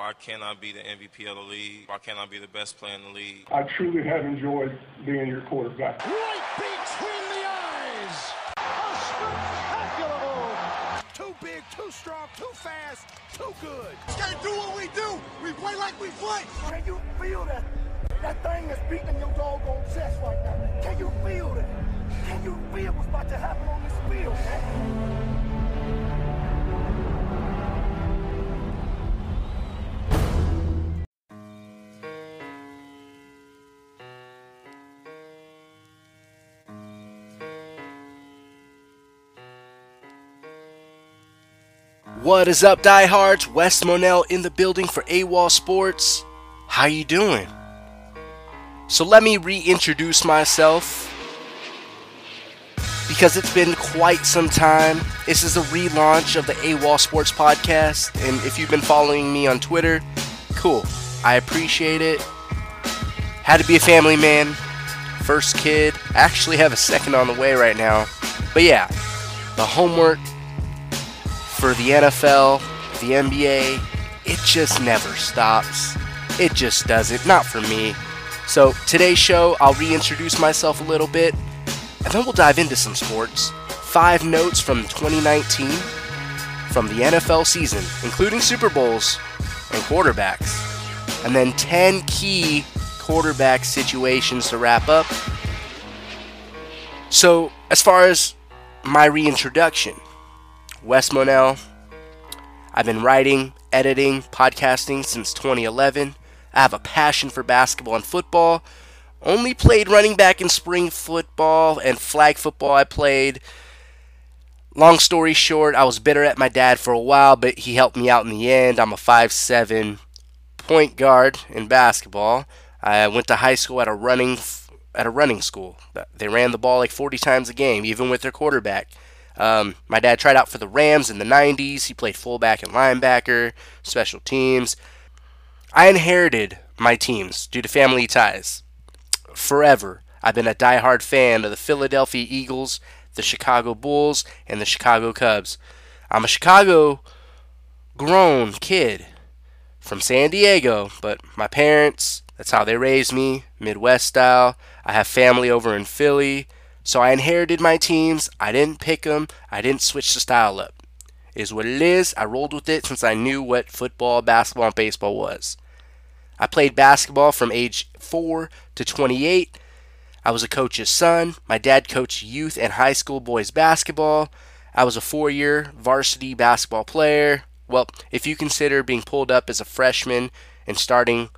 Why can't I be the MVP of the league? Why can't I be the best player in the league? I truly have enjoyed being your quarterback. Right between the eyes. A spectacular move. Too big, too strong, too fast, too good. Gotta do what we do. We play like we play. Can you feel that? That thing that's beating your doggone chest right now. Can you feel it? Can you feel what's about to happen on this field, man? What is up, diehards? Wes Monell in the building for AWOL Sports. How you doing? So let me reintroduce myself because it's been quite some time. This is a relaunch of the AWOL Sports podcast, and if you've been following me on Twitter, cool. I appreciate it. Had to be a family man. First kid. I actually have a second on the way right now. But yeah, the homework for the NFL, the NBA, it just never stops. It just doesn't. Not for me. So, today's show, I'll reintroduce myself a little bit, and then we'll dive into some sports. Five notes from 2019 from the NFL season, including Super Bowls and quarterbacks. And then 10 key quarterback situations to wrap up. So, as far as my reintroduction, Wes Monell. I've been writing, editing, podcasting since 2011. I have a passion for basketball and football. Only played running back in spring football and flag football I played. Long story short, I was bitter at my dad for a while, but he helped me out in the end. I'm a 5'7 point guard in basketball. I went to high school at a running at a running school. They ran the ball like 40 times a game, even with their quarterback. Um, my dad tried out for the Rams in the 90s. He played fullback and linebacker, special teams. I inherited my teams due to family ties. Forever, I've been a die-hard fan of the Philadelphia Eagles, the Chicago Bulls, and the Chicago Cubs. I'm a Chicago grown kid from San Diego, but my parents, that's how they raised me, Midwest style. I have family over in Philly. So I inherited my teams. I didn't pick them. I didn't switch the style up. It is what it is. I rolled with it since I knew what football, basketball, and baseball was. I played basketball from age 4 to 28. I was a coach's son. My dad coached youth and high school boys basketball. I was a four year varsity basketball player. Well, if you consider being pulled up as a freshman and starting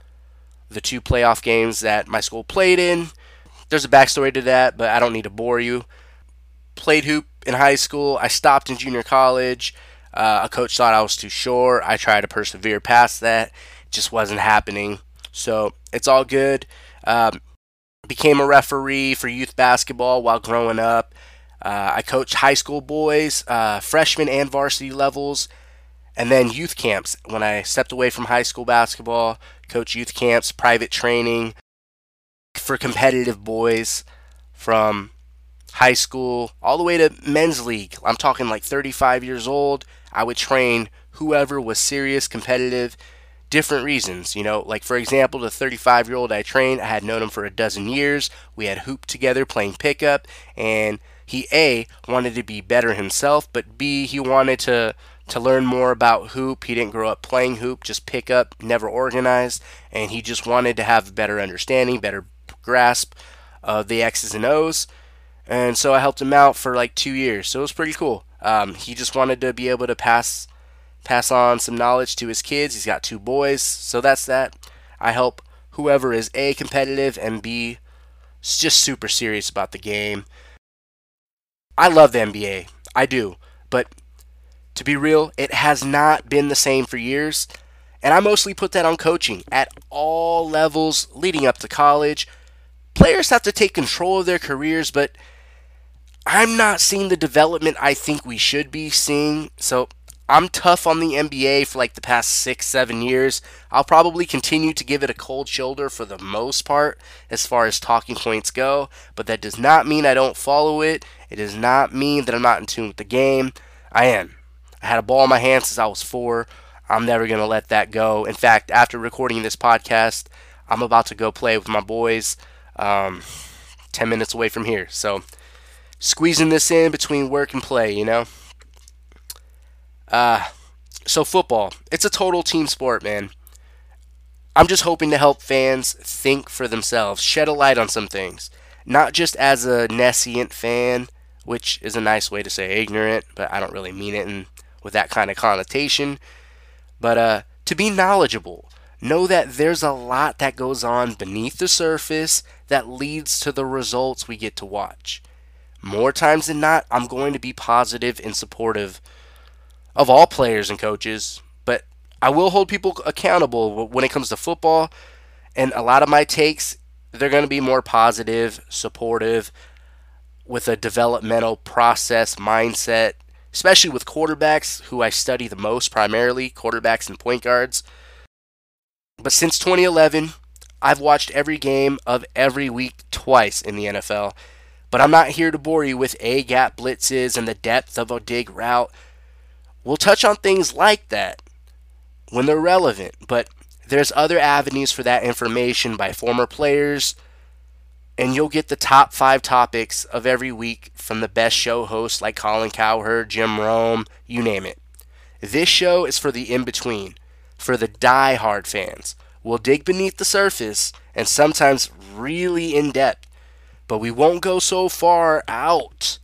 the two playoff games that my school played in, there's a backstory to that, but I don't need to bore you. Played hoop in high school. I stopped in junior college. Uh, a coach thought I was too short. I tried to persevere past that. It just wasn't happening. So it's all good. Um, became a referee for youth basketball while growing up. Uh, I coached high school boys, uh, freshman and varsity levels, and then youth camps. When I stepped away from high school basketball, coach youth camps, private training, for competitive boys from high school all the way to men's league. I'm talking like 35 years old. I would train whoever was serious, competitive, different reasons. You know, like for example, the 35 year old I trained, I had known him for a dozen years. We had hooped together playing pickup, and he A wanted to be better himself, but B he wanted to to learn more about hoop. He didn't grow up playing hoop, just pick up, never organized, and he just wanted to have a better understanding, better grasp of the X's and O's. And so I helped him out for like two years. So it was pretty cool. Um, he just wanted to be able to pass pass on some knowledge to his kids. He's got two boys, so that's that. I help whoever is a competitive and b just super serious about the game. I love the NBA. I do. But to be real, it has not been the same for years. And I mostly put that on coaching at all levels leading up to college. Players have to take control of their careers, but I'm not seeing the development I think we should be seeing. So I'm tough on the NBA for like the past six, seven years. I'll probably continue to give it a cold shoulder for the most part as far as talking points go, but that does not mean I don't follow it. It does not mean that I'm not in tune with the game. I am. I had a ball in my hand since I was four. I'm never going to let that go. In fact, after recording this podcast, I'm about to go play with my boys um, 10 minutes away from here. So, squeezing this in between work and play, you know? Uh, so, football, it's a total team sport, man. I'm just hoping to help fans think for themselves, shed a light on some things. Not just as a nescient fan, which is a nice way to say ignorant, but I don't really mean it in, with that kind of connotation. But uh, to be knowledgeable, know that there's a lot that goes on beneath the surface that leads to the results we get to watch. More times than not, I'm going to be positive and supportive of all players and coaches, but I will hold people accountable when it comes to football. And a lot of my takes, they're going to be more positive, supportive, with a developmental process mindset, especially with quarterbacks who I study the most primarily, quarterbacks and point guards. But since 2011, I've watched every game of every week twice in the NFL. But I'm not here to bore you with A gap blitzes and the depth of a dig route. We'll touch on things like that when they're relevant, but there's other avenues for that information by former players, and you'll get the top five topics of every week from the best show hosts like Colin Cowherd, Jim Rome, you name it. This show is for the in between, for the die-hard fans. We'll dig beneath the surface and sometimes really in depth, but we won't go so far out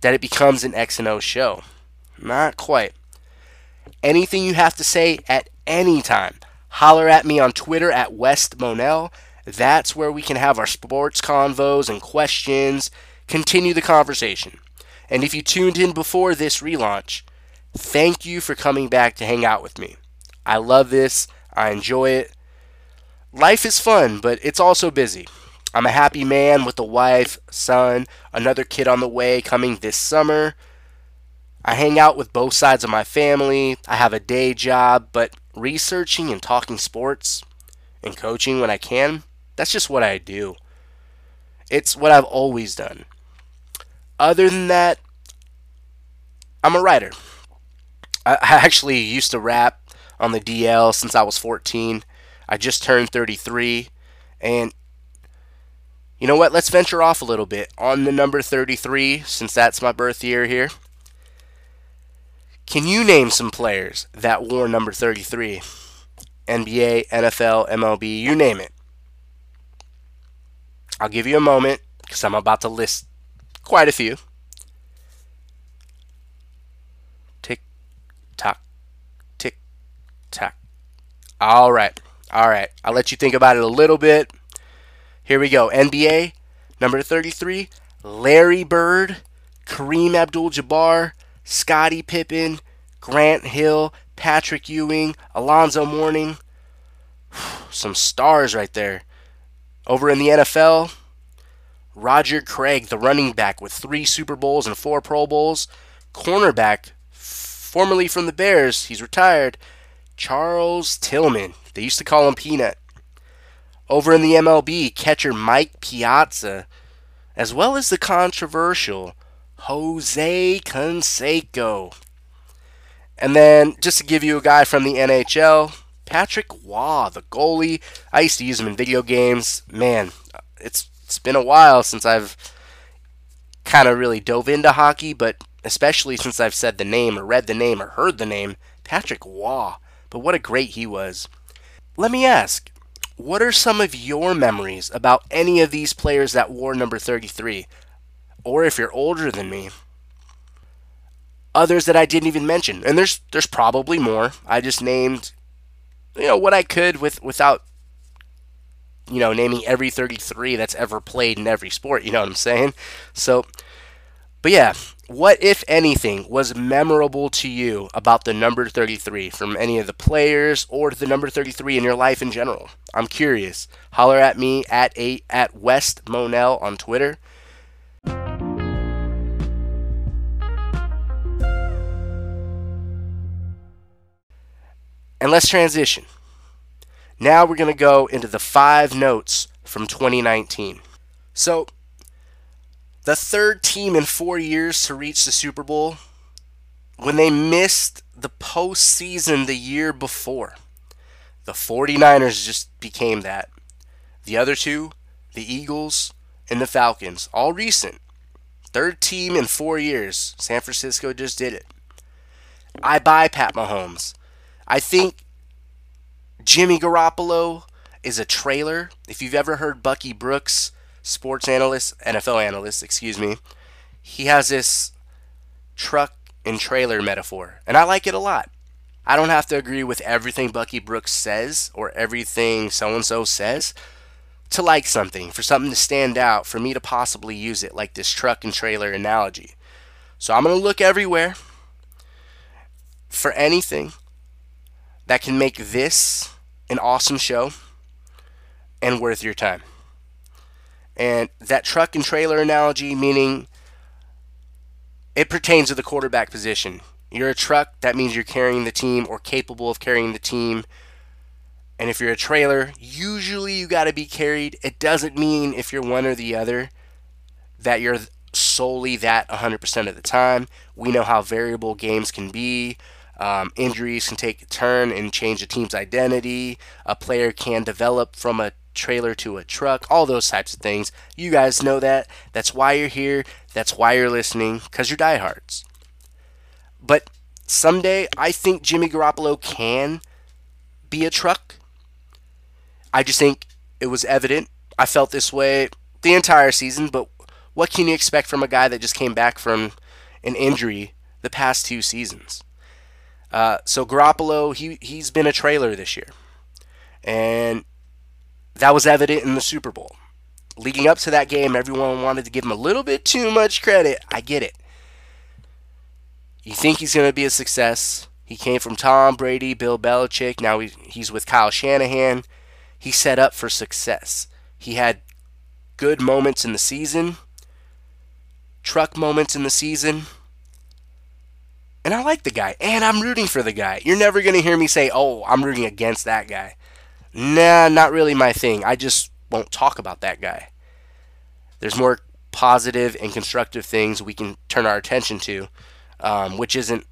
that it becomes an X and O show. Not quite. Anything you have to say at any time, holler at me on Twitter at West Monell that's where we can have our sports convos and questions, continue the conversation. And if you tuned in before this relaunch, thank you for coming back to hang out with me. I love this, I enjoy it. Life is fun, but it's also busy. I'm a happy man with a wife, son, another kid on the way coming this summer. I hang out with both sides of my family. I have a day job, but researching and talking sports and coaching when I can, that's just what I do. It's what I've always done. Other than that, I'm a writer. I actually used to rap on the DL since I was 14. I just turned 33. And you know what? Let's venture off a little bit on the number 33, since that's my birth year here. Can you name some players that wore number 33? NBA, NFL, MLB, you name it. I'll give you a moment because I'm about to list quite a few. Tock. All right, all right. I'll let you think about it a little bit. Here we go. NBA number 33, Larry Bird, Kareem Abdul-Jabbar, Scottie Pippen, Grant Hill, Patrick Ewing, Alonzo Mourning. Some stars right there. Over in the NFL, Roger Craig, the running back with three Super Bowls and four Pro Bowls. Cornerback, formerly from the Bears, he's retired. Charles Tillman. They used to call him Peanut. Over in the MLB, catcher Mike Piazza, as well as the controversial Jose Canseco. And then, just to give you a guy from the NHL, Patrick Roy, the goalie. I used to use him in video games. Man, it's it's been a while since I've kind of really dove into hockey, but especially since I've said the name or read the name or heard the name, Patrick Roy. But what a great he was. Let me ask, what are some of your memories about any of these players that wore number 33? Or if you're older than me, others that I didn't even mention. And there's there's probably more. I just named you know what I could with without you know naming every 33 that's ever played in every sport, you know what I'm saying? So but yeah, what if anything was memorable to you about the number 33 from any of the players or the number 33 in your life in general? I'm curious. Holler at me at 8 at West Monell on Twitter. And let's transition. Now we're going to go into the five notes from 2019. So, the third team in four years to reach the Super Bowl, when they missed the postseason the year before. The 49ers just became that. The other two, the Eagles and the Falcons, all recent. Third team in four years. San Francisco just did it. I buy Pat Mahomes. I think Jimmy Garoppolo is a trailer. If you've ever heard Bucky Brooks, sports analyst, NFL analyst, excuse me, he has this truck and trailer metaphor, and I like it a lot. I don't have to agree with everything Bucky Brooks says or everything so and so says to like something, for something to stand out, for me to possibly use it, like this truck and trailer analogy. So I'm going to look everywhere for anything that can make this an awesome show and worth your time. And that truck and trailer analogy, meaning it pertains to the quarterback position. You're a truck, that means you're carrying the team or capable of carrying the team. And if you're a trailer, usually you got to be carried. It doesn't mean if you're one or the other that you're solely that 100% of the time. We know how variable games can be. Um, injuries can take a turn and change a team's identity. A player can develop from a trailer to a truck, all those types of things. You guys know that. That's why you're here. That's why you're listening, because you're diehards. But someday, I think Jimmy Garoppolo can be a truck. I just think it was evident. I felt this way the entire season, but what can you expect from a guy that just came back from an injury the past two seasons? Uh, so Garoppolo, he he's been a trailer this year, and that was evident in the Super Bowl. Leading up to that game, everyone wanted to give him a little bit too much credit. I get it. You think he's going to be a success. He came from Tom Brady, Bill Belichick. Now he's with Kyle Shanahan. He's set up for success. He had good moments in the season, truck moments in the season. And I like the guy, and I'm rooting for the guy. You're never going to hear me say, oh, I'm rooting against that guy. Nah, not really my thing. I just won't talk about that guy. There's more positive and constructive things we can turn our attention to, um, which isn't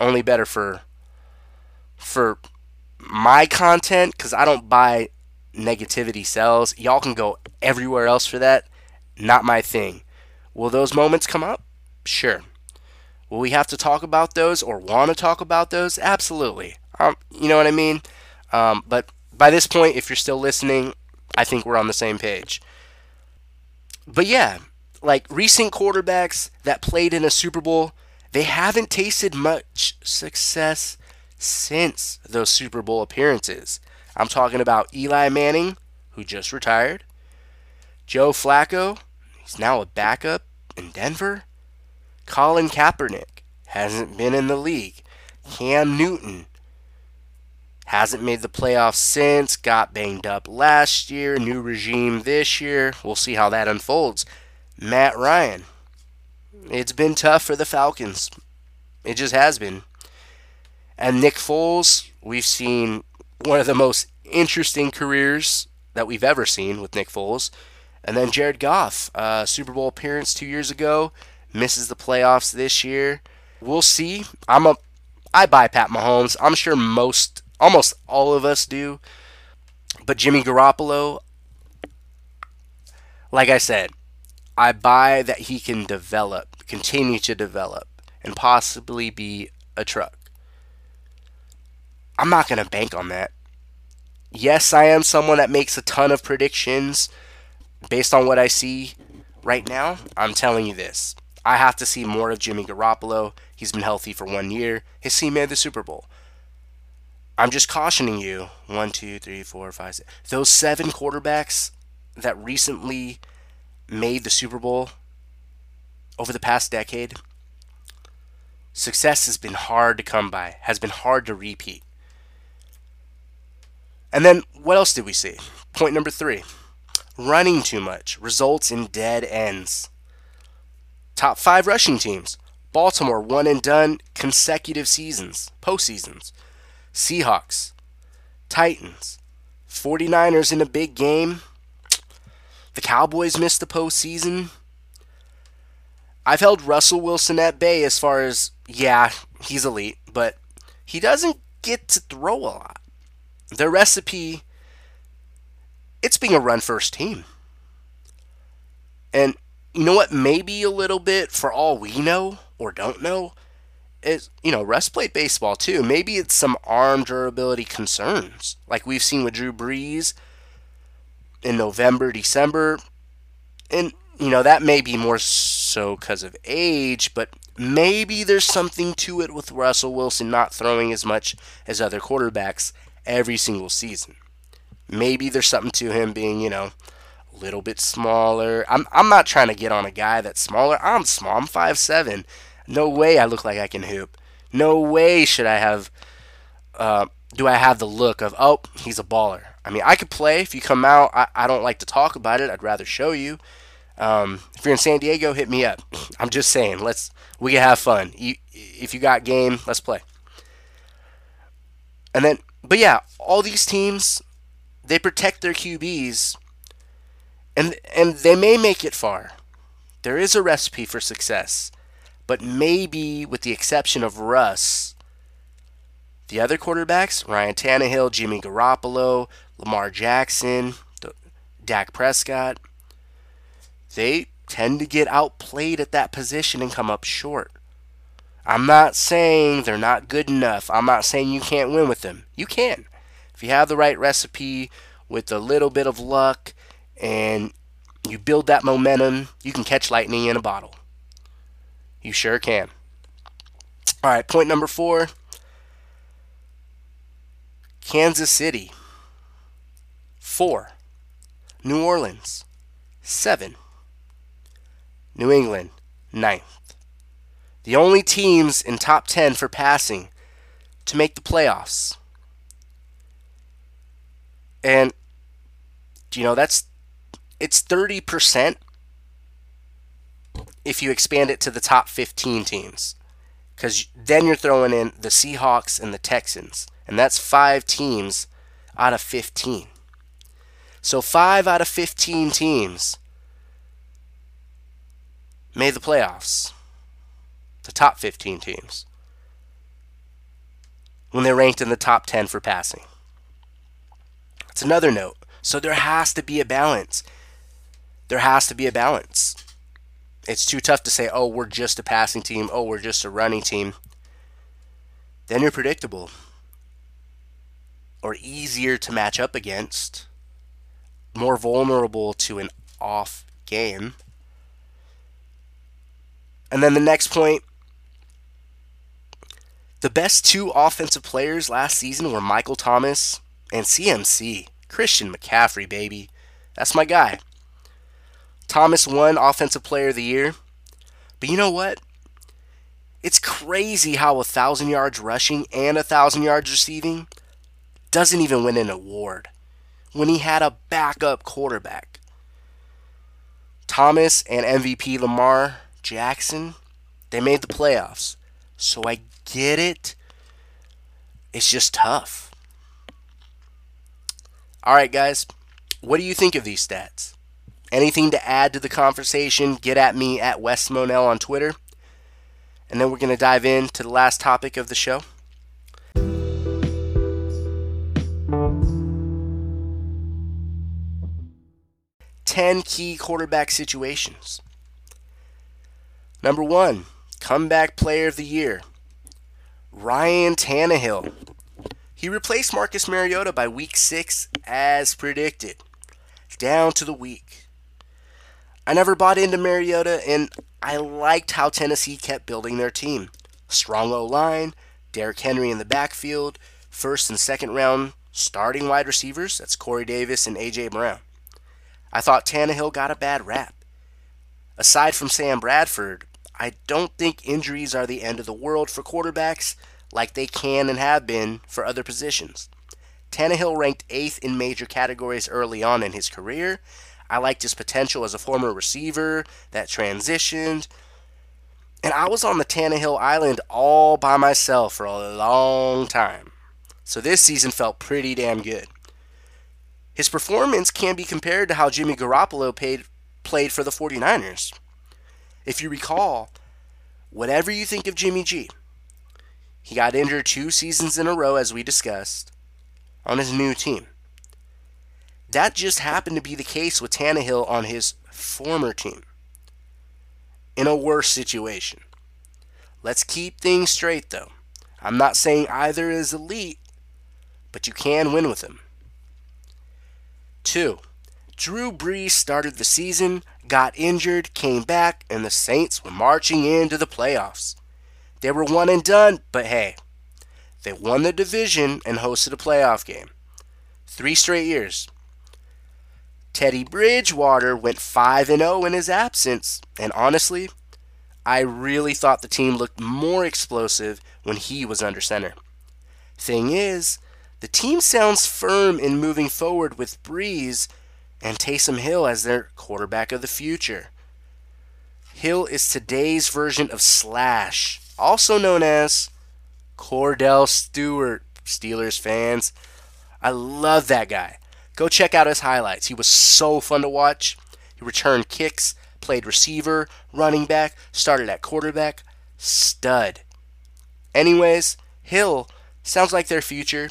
only better for for my content because I don't buy negativity sells. Y'all can go everywhere else for that. Not my thing. Will those moments come up? Sure. Will we have to talk about those or want to talk about those? Absolutely. Um, you know what I mean? Um, but by this point, if you're still listening, I think we're on the same page. But yeah, like recent quarterbacks that played in a Super Bowl, they haven't tasted much success since those Super Bowl appearances. I'm talking about Eli Manning, who just retired, Joe Flacco, he's now a backup in Denver, Colin Kaepernick hasn't been in the league, Cam Newton hasn't made the playoffs since, got banged up last year, new regime this year. We'll see how that unfolds. Matt Ryan. It's been tough for the Falcons. It just has been. And Nick Foles, we've seen one of the most interesting careers that we've ever seen with Nick Foles. And then Jared Goff, uh, Super Bowl appearance two years ago, misses the playoffs this year. We'll see. I'm a, I buy Pat Mahomes. I'm sure most Almost all of us do. But Jimmy Garoppolo, like I said, I buy that he can develop, continue to develop, and possibly be a truck. I'm not going to bank on that. Yes, I am someone that makes a ton of predictions based on what I see right now. I'm telling you this. I have to see more of Jimmy Garoppolo. He's been healthy for one year. His team made the Super Bowl. I'm just cautioning you. One, two, three, four, five, six. Those seven quarterbacks that recently made the Super Bowl over the past decade, success has been hard to come by, has been hard to repeat. And then what else did we see? Point number three running too much results in dead ends. Top five rushing teams Baltimore one and done consecutive seasons, postseasons. Seahawks, Titans, 49ers in a big game. The Cowboys missed the postseason. I've held Russell Wilson at bay as far as yeah, he's elite, but he doesn't get to throw a lot. Their recipe, it's being a run first team. And you know what? Maybe a little bit, for all we know or don't know, is, you know, Russ played baseball too. Maybe it's some arm durability concerns, like we've seen with Drew Brees in November, December. And, you know, that may be more so because of age, but maybe there's something to it with Russell Wilson not throwing as much as other quarterbacks every single season. Maybe there's something to him being, you know, a little bit smaller. I'm, I'm not trying to get on a guy that's smaller. I'm small. I'm 5'7. No way I look like I can hoop. No way should I have, uh, do I have the look of, oh, he's a baller. I mean, I could play. If you come out, I, I don't like to talk about it. I'd rather show you. Um, if you're in San Diego, hit me up. I'm just saying, let's we can have fun. You, if you got game, let's play. And then, but yeah, all these teams, they protect their QBs, and and they may make it far. There is a recipe for success, but maybe with the exception of Russ, the other quarterbacks, Ryan Tannehill, Jimmy Garoppolo, Lamar Jackson, Dak Prescott they tend to get outplayed at that position and come up short. I'm not saying they're not good enough. I'm not saying you can't win with them. You can. If you have the right recipe with a little bit of luck and you build that momentum, you can catch lightning in a bottle. You sure can. All right, point number four Kansas City. Four. New Orleans. Seven. New England, ninth. The only teams in top 10 for passing to make the playoffs. And, you know, that's, it's 30% if you expand it to the top 15 teams. Because then you're throwing in the Seahawks and the Texans. And that's five teams out of 15. So five out of 15 teams made the playoffs. The top 15 teams. When they're ranked in the top 10 for passing. That's another note. So there has to be a balance. There has to be a balance. It's too tough to say, oh, we're just a passing team. Oh, we're just a running team. Then you're predictable or easier to match up against, more vulnerable to an off game. And then the next point the best two offensive players last season were Michael Thomas and CMC. Christian McCaffrey, baby. That's my guy. Thomas won Offensive Player of the Year. But you know what? It's crazy how a thousand yards rushing and a thousand yards receiving doesn't even win an award when he had a backup quarterback. Thomas and MVP Lamar Jackson, they made the playoffs. So I get it. It's just tough. All right, guys. What do you think of these stats? Anything to add to the conversation, get at me at Wes Monell on Twitter. And then we're going to dive into the last topic of the show. Ten key quarterback situations. Number one, comeback player of the year, Ryan Tannehill. He replaced Marcus Mariota by week six as predicted, down to the week. I never bought into Mariota, and I liked how Tennessee kept building their team. Strong O line, Derrick Henry in the backfield, first and second round starting wide receivers. That's Corey Davis and A.J. Brown. I thought Tannehill got a bad rap. Aside from Sam Bradford, I don't think injuries are the end of the world for quarterbacks like they can and have been for other positions. Tannehill ranked eighth in major categories early on in his career. I liked his potential as a former receiver that transitioned. And I was on the Tannehill Island all by myself for a long time. So this season felt pretty damn good. His performance can be compared to how Jimmy Garoppolo paid, played for the 49ers. If you recall, whatever you think of Jimmy G, He got injured two seasons in a row, as we discussed, on his new team. That just happened to be the case with Tannehill on his former team. In a worse situation. Let's keep things straight, though. I'm not saying either is elite, but you can win with them. Two, Drew Brees started the season, got injured, came back, and the Saints were marching into the playoffs. They were one and done, but hey, they won the division and hosted a playoff game. Three straight years. Teddy Bridgewater went 5 and 0 in his absence, and honestly, I really thought the team looked more explosive when he was under center. Thing is, the team sounds firm in moving forward with Brees and Taysom Hill as their quarterback of the future. Hill is today's version of Slash, also known as Cordell Stewart, Steelers fans. I love that guy. Go check out his highlights. He was so fun to watch. He returned kicks, played receiver, running back, started at quarterback. Stud. Anyways, Hill sounds like their future.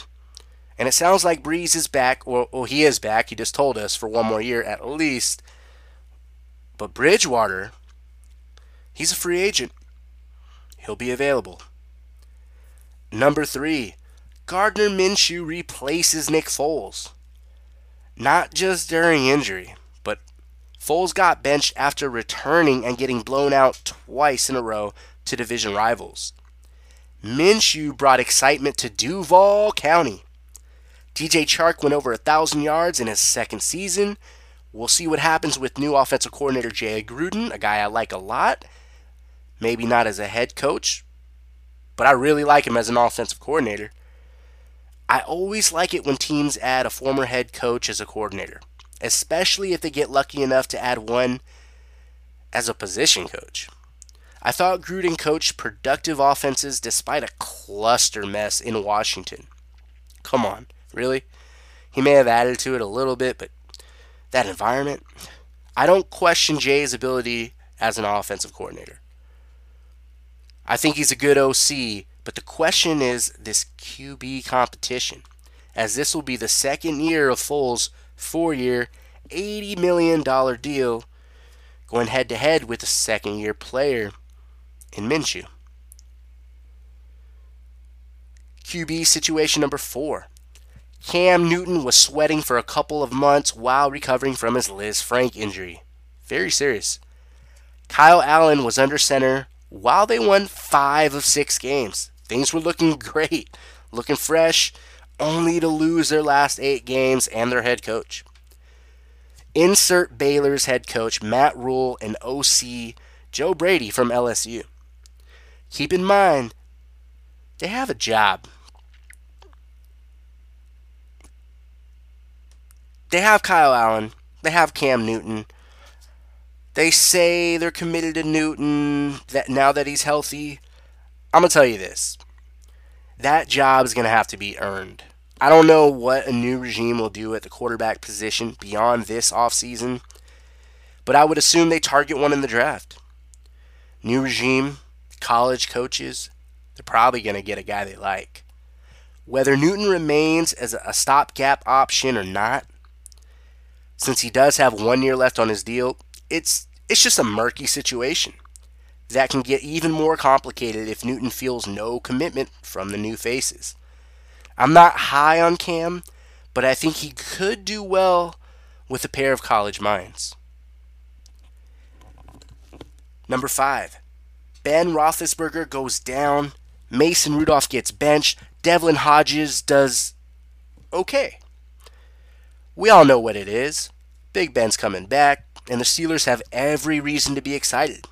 And it sounds like Brees is back. Well, well, he is back. He just told us for one more year at least. But Bridgewater, he's a free agent. He'll be available. Number three, Gardner Minshew replaces Nick Foles. Not just during injury, but Foles got benched after returning and getting blown out twice in a row to division rivals. Minshew brought excitement to Duval County. DJ Chark went over a thousand yards in his second season. We'll see what happens with new offensive coordinator Jay Gruden, a guy I like a lot. Maybe not as a head coach, but I really like him as an offensive coordinator. I always like it when teams add a former head coach as a coordinator, especially if they get lucky enough to add one as a position coach. I thought Gruden coached productive offenses despite a cluster mess in Washington. Come on, really? He may have added to it a little bit, but that environment, I don't question Jay's ability as an offensive coordinator. I think he's a good OC, but the question is this QB competition, as this will be the second year of Foles' four year, $80 million deal going head to head with a second year player in Minshew. QB situation number four. Cam Newton was sweating for a couple of months while recovering from his Lisfranc injury. Very serious. Kyle Allen was under center while they won five of six games. Things were looking great, looking fresh, only to lose their last eight games and their head coach. Insert Baylor's head coach Matt Rhule and OC Joe Brady from LSU. Keep in mind, they have a job. They have Kyle Allen. They have Cam Newton. They say they're committed to Newton that now that he's healthy. I'm to tell you this. That job is to have to be earned. I don't know what a new regime will do at the quarterback position beyond this offseason, but I would assume they target one in the draft. New regime, college coaches, they're probably going to get a guy they like. Whether Newton remains as a stopgap option or not, since he does have one year left on his deal, it's it's just a murky situation that can get even more complicated if Newton feels no commitment from the new faces. I'm not high on Cam, but I think he could do well with a pair of college minds. Number five, Ben Roethlisberger goes down. Mason Rudolph gets benched. Devlin Hodges does okay. We all know what it is. Big Ben's coming back, and the Steelers have every reason to be excited.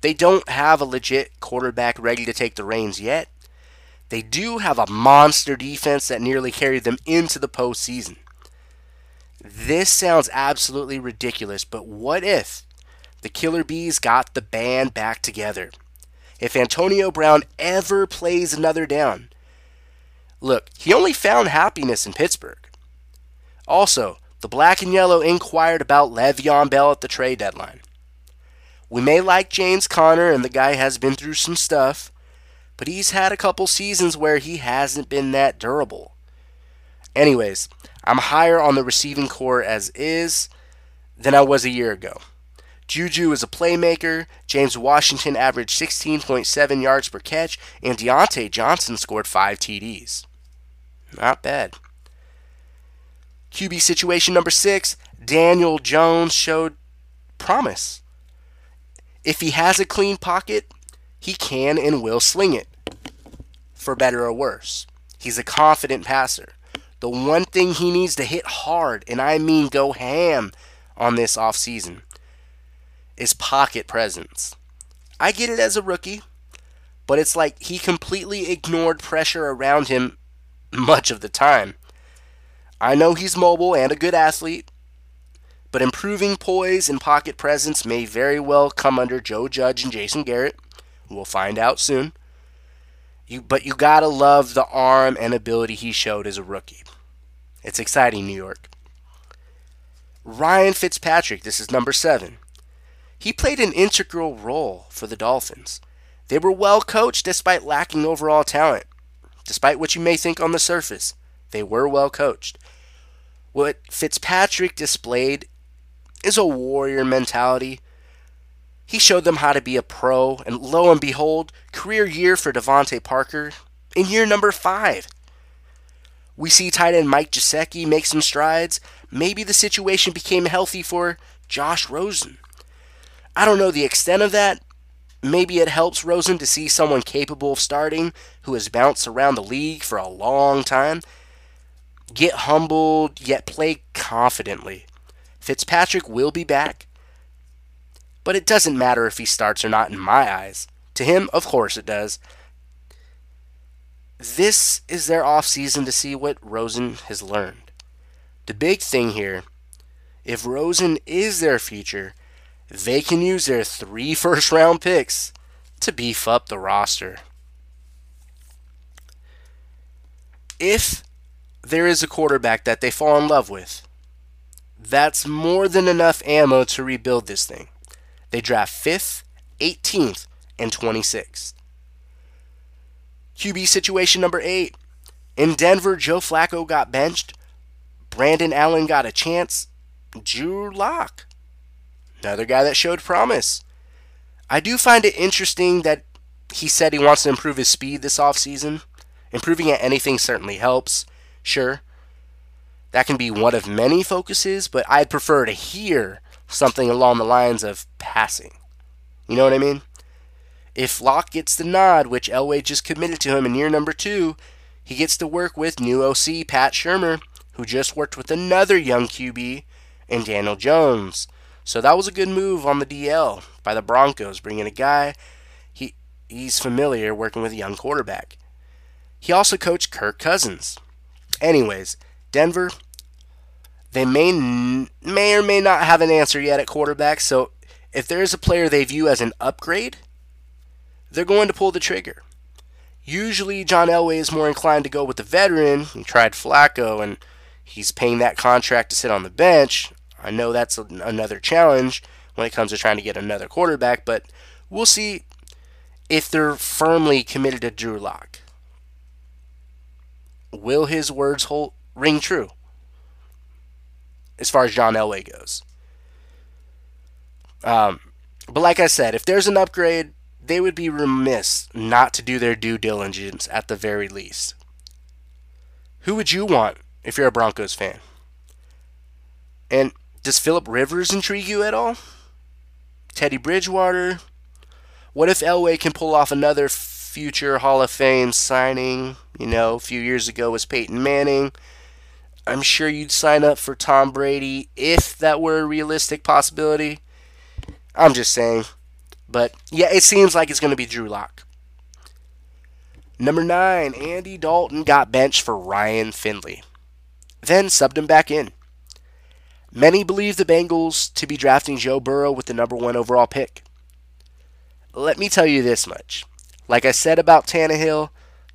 They don't have a legit quarterback ready to take the reins yet. They do have a monster defense that nearly carried them into the postseason. This sounds absolutely ridiculous, but what if the Killer Bees got the band back together? If Antonio Brown ever plays another down, look, he only found happiness in Pittsburgh. Also, the Black and Yellow inquired about Le'Veon Bell at the trade deadline. We may like James Conner, and the guy has been through some stuff, but he's had a couple seasons where he hasn't been that durable. Anyways, I'm higher on the receiving corps as is than I was a year ago. Juju is a playmaker. James Washington averaged 16.7 yards per catch, and Diontae Johnson scored 5 TDs. Not bad. QB situation number six Daniel Jones showed promise. If he has a clean pocket, he can and will sling it, for better or worse. He's a confident passer. The one thing he needs to hit hard, and I mean go ham on this offseason, is pocket presence. I get it as a rookie, but it's like he completely ignored pressure around him much of the time. I know he's mobile and a good athlete, but improving poise and pocket presence may very well come under Joe Judge and Jason Garrett. We'll find out soon. You, but you gotta love the arm and ability he showed as a rookie. It's exciting, New York. Ryan Fitzpatrick, this is number seven. He played an integral role for the Dolphins. They were well coached despite lacking overall talent. Despite what you may think on the surface, they were well coached. What Fitzpatrick displayed is a warrior mentality. He showed them how to be a pro, and lo and behold, career year for DeVante Parker in year number five. We see tight end Mike Gesicki make some strides. Maybe the situation became healthy for Josh Rosen. I don't know the extent of that. Maybe it helps Rosen to see someone capable of starting who has bounced around the league for a long time. Get humbled, yet play confidently. Fitzpatrick will be back, but it doesn't matter if he starts or not in my eyes. To him, of course it does. This is their offseason to see what Rosen has learned. The big thing here, if Rosen is their future, they can use their three first round picks to beef up the roster. If there is a quarterback that they fall in love with, that's more than enough ammo to rebuild this thing. They draft 5th, 18th, and 26th. QB situation number 8. In Denver, Joe Flacco got benched. Brandon Allen got a chance. Drew Lock, another guy that showed promise. I do find it interesting that he said he wants to improve his speed this offseason. Improving at anything certainly helps, sure. That can be one of many focuses, but I'd prefer to hear something along the lines of passing. You know what I mean? If Lock gets the nod, which Elway just committed to him in year number two, he gets to work with new OC Pat Shurmur, who just worked with another young QB and Daniel Jones. So that was a good move on the DL by the Broncos, bringing a guy he he's familiar working with a young quarterback. He also coached Kirk Cousins. Anyways, Denver, they may may or may not have an answer yet at quarterback. So if there is a player they view as an upgrade, they're going to pull the trigger. Usually, John Elway is more inclined to go with the veteran. He tried Flacco, and he's paying that contract to sit on the bench. I know that's another challenge when it comes to trying to get another quarterback, but we'll see if they're firmly committed to Drew Lock. Will his words hold, ring true as far as John Elway goes? Um, but like I said, if there's an upgrade, they would be remiss not to do their due diligence at the very least. Who would you want if you're a Broncos fan? And does Philip Rivers intrigue you at all? Teddy Bridgewater? What if Elway can pull off another future Hall of Fame signing? You know, a few years ago was Peyton Manning. I'm sure you'd sign up for Tom Brady if that were a realistic possibility. I'm just saying. But yeah, it seems like it's going to be Drew Lock. Number nine, Andy Dalton got benched for Ryan Finley, then subbed him back in. Many believe the Bengals to be drafting Joe Burrow with the number one overall pick. Let me tell you this much. Like I said about Tannehill,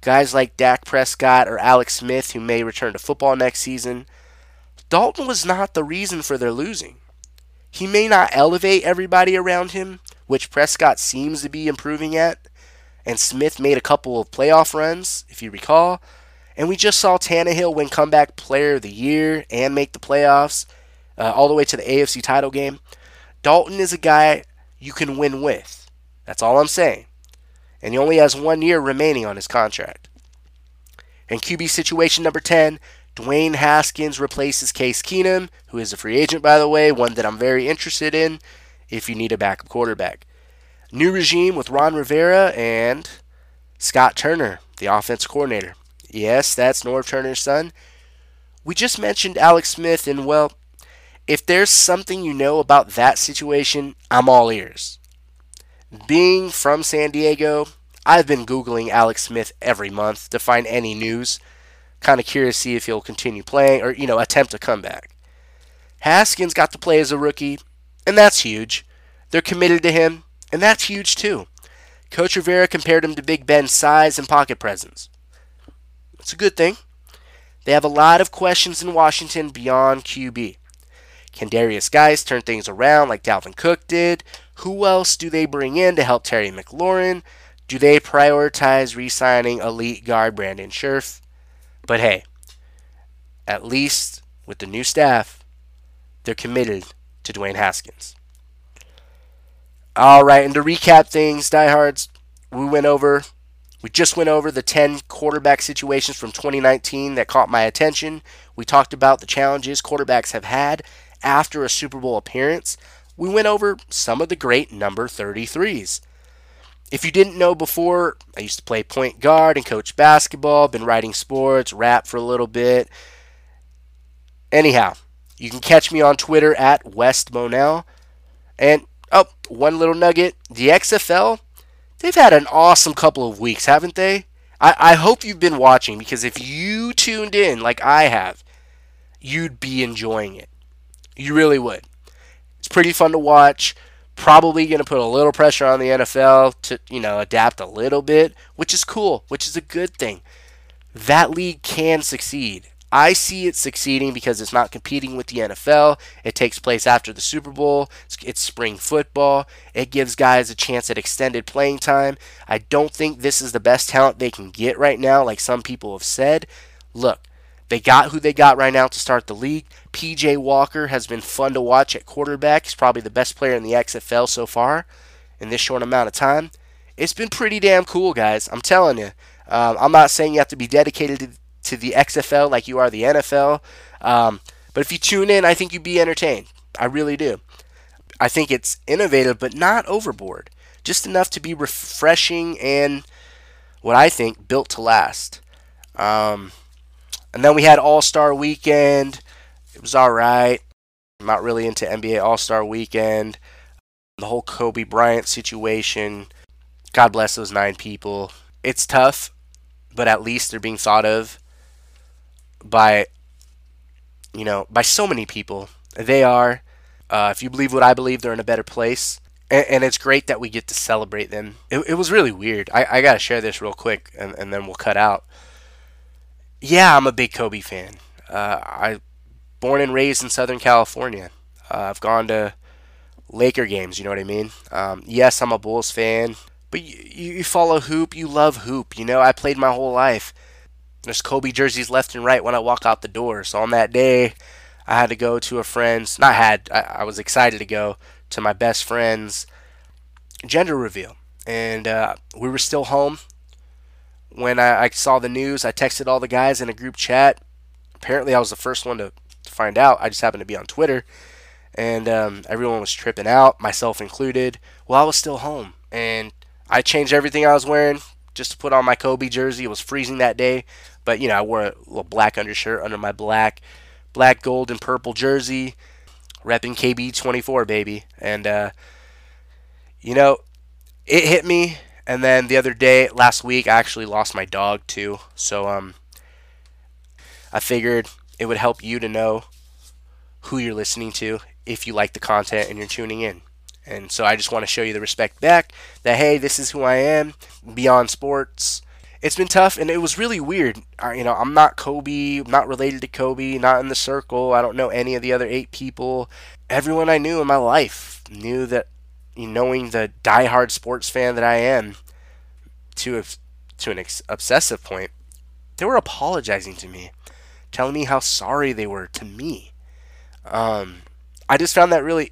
guys like Dak Prescott or Alex Smith, who may return to football next season, Dalton was not the reason for their losing. He may not elevate everybody around him, which Prescott seems to be improving at, and Smith made a couple of playoff runs, if you recall. And we just saw Tannehill win comeback player of the year and make the playoffs uh, all the way to the AFC title game. Dalton is a guy you can win with. That's all I'm saying. And he only has one year remaining on his contract. And QB situation number 10, Dwayne Haskins replaces Case Keenum, who is a free agent, by the way, one that I'm very interested in if you need a backup quarterback. New regime with Ron Rivera and Scott Turner, the offense coordinator. Yes, that's Norv Turner's son. We just mentioned Alex Smith, and well, if there's something you know about that situation, I'm all ears. Being from San Diego, I've been Googling Alex Smith every month to find any news. Kind of curious to see if he'll continue playing or, you know, attempt a comeback. Haskins got to play as a rookie, and that's huge. They're committed to him, and that's huge too. Coach Rivera compared him to Big Ben's size and pocket presence. It's a good thing. They have a lot of questions in Washington beyond QB. Can Darius Guice turn things around like Dalvin Cook did? Who else do they bring in to help Terry McLaurin? Do they prioritize re signing elite guard Brandon Scherff? But hey, at least with the new staff, they're committed to Dwayne Haskins. All right, and to recap things, diehards, we went over, we just went over the 10 quarterback situations from 2019 that caught my attention. We talked about the challenges quarterbacks have had after a Super Bowl appearance. We went over some of the great number 33s. If you didn't know before, I used to play point guard and coach basketball, been writing sports, rap for a little bit. Anyhow, you can catch me on Twitter at West Monell. And oh, one little nugget: the XFL, they've had an awesome couple of weeks, haven't they? I, I hope you've been watching because if you tuned in like I have, you'd be enjoying it. You really would. It's pretty fun to watch probably going to put a little pressure on the NFL to, you know, adapt a little bit, which is cool, which is a good thing. That league can succeed. I see it succeeding because it's not competing with the NFL. It takes place after the Super Bowl. It's spring football. It gives guys a chance at extended playing time. I don't think this is the best talent they can get right now, like some people have said. Look, they got who they got right now to start the league. PJ Walker has been fun to watch at quarterback. He's probably the best player in the XFL so far in this short amount of time. It's been pretty damn cool, guys. I'm telling you. Um, I'm not saying you have to be dedicated to, the XFL like you are the NFL. Um, but if you tune in, I think you'd be entertained. I really do. I think it's innovative, but not overboard. Just enough to be refreshing and what I think built to last. Um, and then we had All Star Weekend. It was all right. I'm not really into NBA All Star Weekend. The whole Kobe Bryant situation. God bless those nine people. It's tough, but at least they're being thought of by, you know, by so many people. They are. Uh, if you believe what I believe, they're in a better place. And, and it's great that we get to celebrate them. It, it was really weird. I, I got to share this real quick, and, and then we'll cut out yeah, I'm a big Kobe fan. Uh, I born and raised in Southern California. Uh, I've gone to Laker games. You know what I mean? Um, yes, I'm a Bulls fan, but you, you follow hoop. You love hoop. You know, I played my whole life. There's Kobe jerseys left and right when I walk out the door. So on that day, I had to go to a friend's. Not had. I, I was excited to go to my best friend's gender reveal, and uh, we were still home when I, I, saw the news, I texted all the guys in a group chat. Apparently, I was the first one to, to find out. I just happened to be on Twitter, and um, everyone was tripping out, myself included. Well, I was still home, and I changed everything I was wearing just to put on my Kobe jersey. It was freezing that day, but you know, I wore a little black undershirt under my black, black, gold, and purple jersey, repping KB24, baby. And uh, you know, it hit me and then the other day, last week, I actually lost my dog too. So um, I figured it would help you to know who you're listening to if you like the content and you're tuning in. And so I just want to show you the respect back that hey, this is who I am beyond sports. It's been tough and it was really weird. I, you know, I'm not Kobe, I'm not related to Kobe, not in the circle. I don't know any of the other eight people. Everyone I knew in my life knew that knowing the die-hard sports fan that I am, to to an obsessive point, they were apologizing to me, telling me how sorry they were to me. Um, I just found that really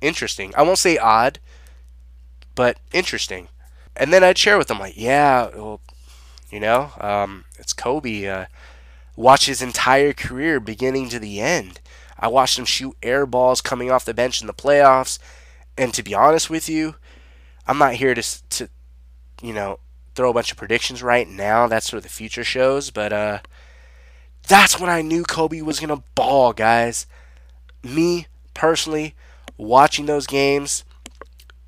interesting. I won't say odd, but interesting. And then I'd share with them like, yeah, well, you know, um, it's Kobe. Uh, watch his entire career, beginning to the end. I watched him shoot air balls coming off the bench in the playoffs. And to be honest with you, I'm not here to to you know throw a bunch of predictions right now. That's what the future shows. But uh, that's when I knew Kobe was gonna ball, guys. Me personally, watching those games,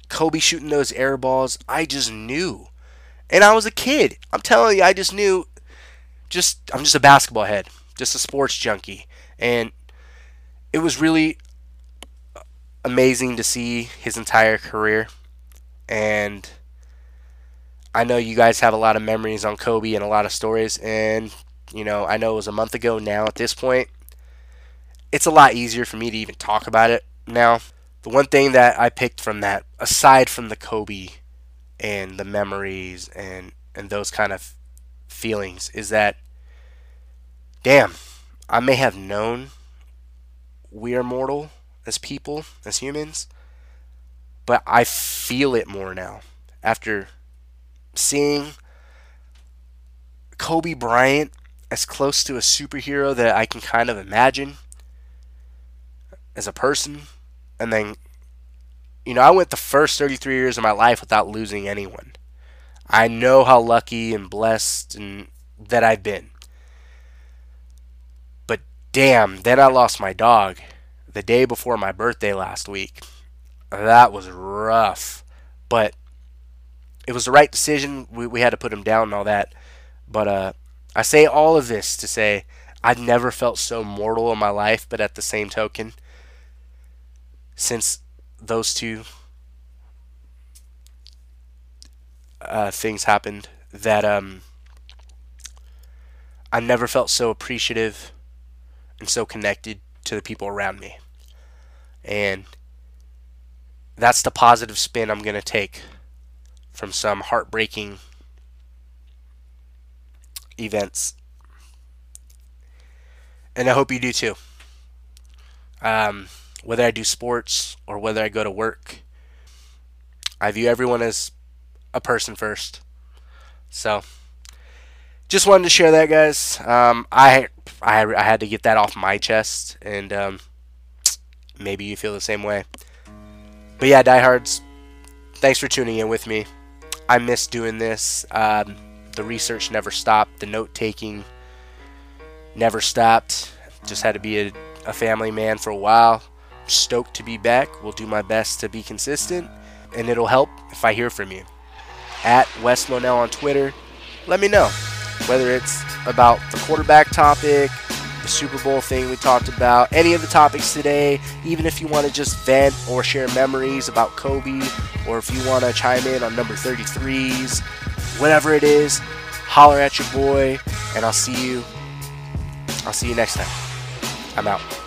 Kobe shooting those air balls, I just knew. And I was a kid. I'm telling you, I just knew. Just I'm just a basketball head, just a sports junkie, and it was really amazing to see his entire career. And I know you guys have a lot of memories on Kobe and a lot of stories. And, you know, I know it was a month ago now at this point. It's a lot easier for me to even talk about it now. The one thing that I picked from that, aside from the Kobe and the memories and, and those kind of feelings, is that, damn, I may have known we are mortal as people, as humans, but I feel it more now after seeing Kobe Bryant as close to a superhero that I can kind of imagine as a person. And then, you know, I went the first 33 years of my life without losing anyone. I know how lucky and blessed and that I've been. But damn, then I lost my dog the day before my birthday last week. That was rough. But it was the right decision. We, we had to put him down and all that. But uh, I say all of this to say I've never felt so mortal in my life, but at the same token, since those two uh, things happened, that um, I never felt so appreciative and so connected to the people around me. And that's the positive spin I'm going to take from some heartbreaking events. And I hope you do too. Um, whether I do sports or whether I go to work, I view everyone as a person first. So, just wanted to share that, guys. Um, I, I I had to get that off my chest, and um, maybe you feel the same way. But yeah, diehards, thanks for tuning in with me. I miss doing this. Um, the research never stopped. The note taking never stopped. Just had to be a, a family man for a while. Stoked to be back. Will do my best to be consistent, and it'll help if I hear from you. At Wes Monell on Twitter. Let me know whether it's about the quarterback topic, the Super Bowl thing we talked about, any of the topics today, even if you want to just vent or share memories about Kobe, or if you want to chime in on number 33s, whatever it is, holler at your boy, and I'll see you. I'll see you next time. I'm out.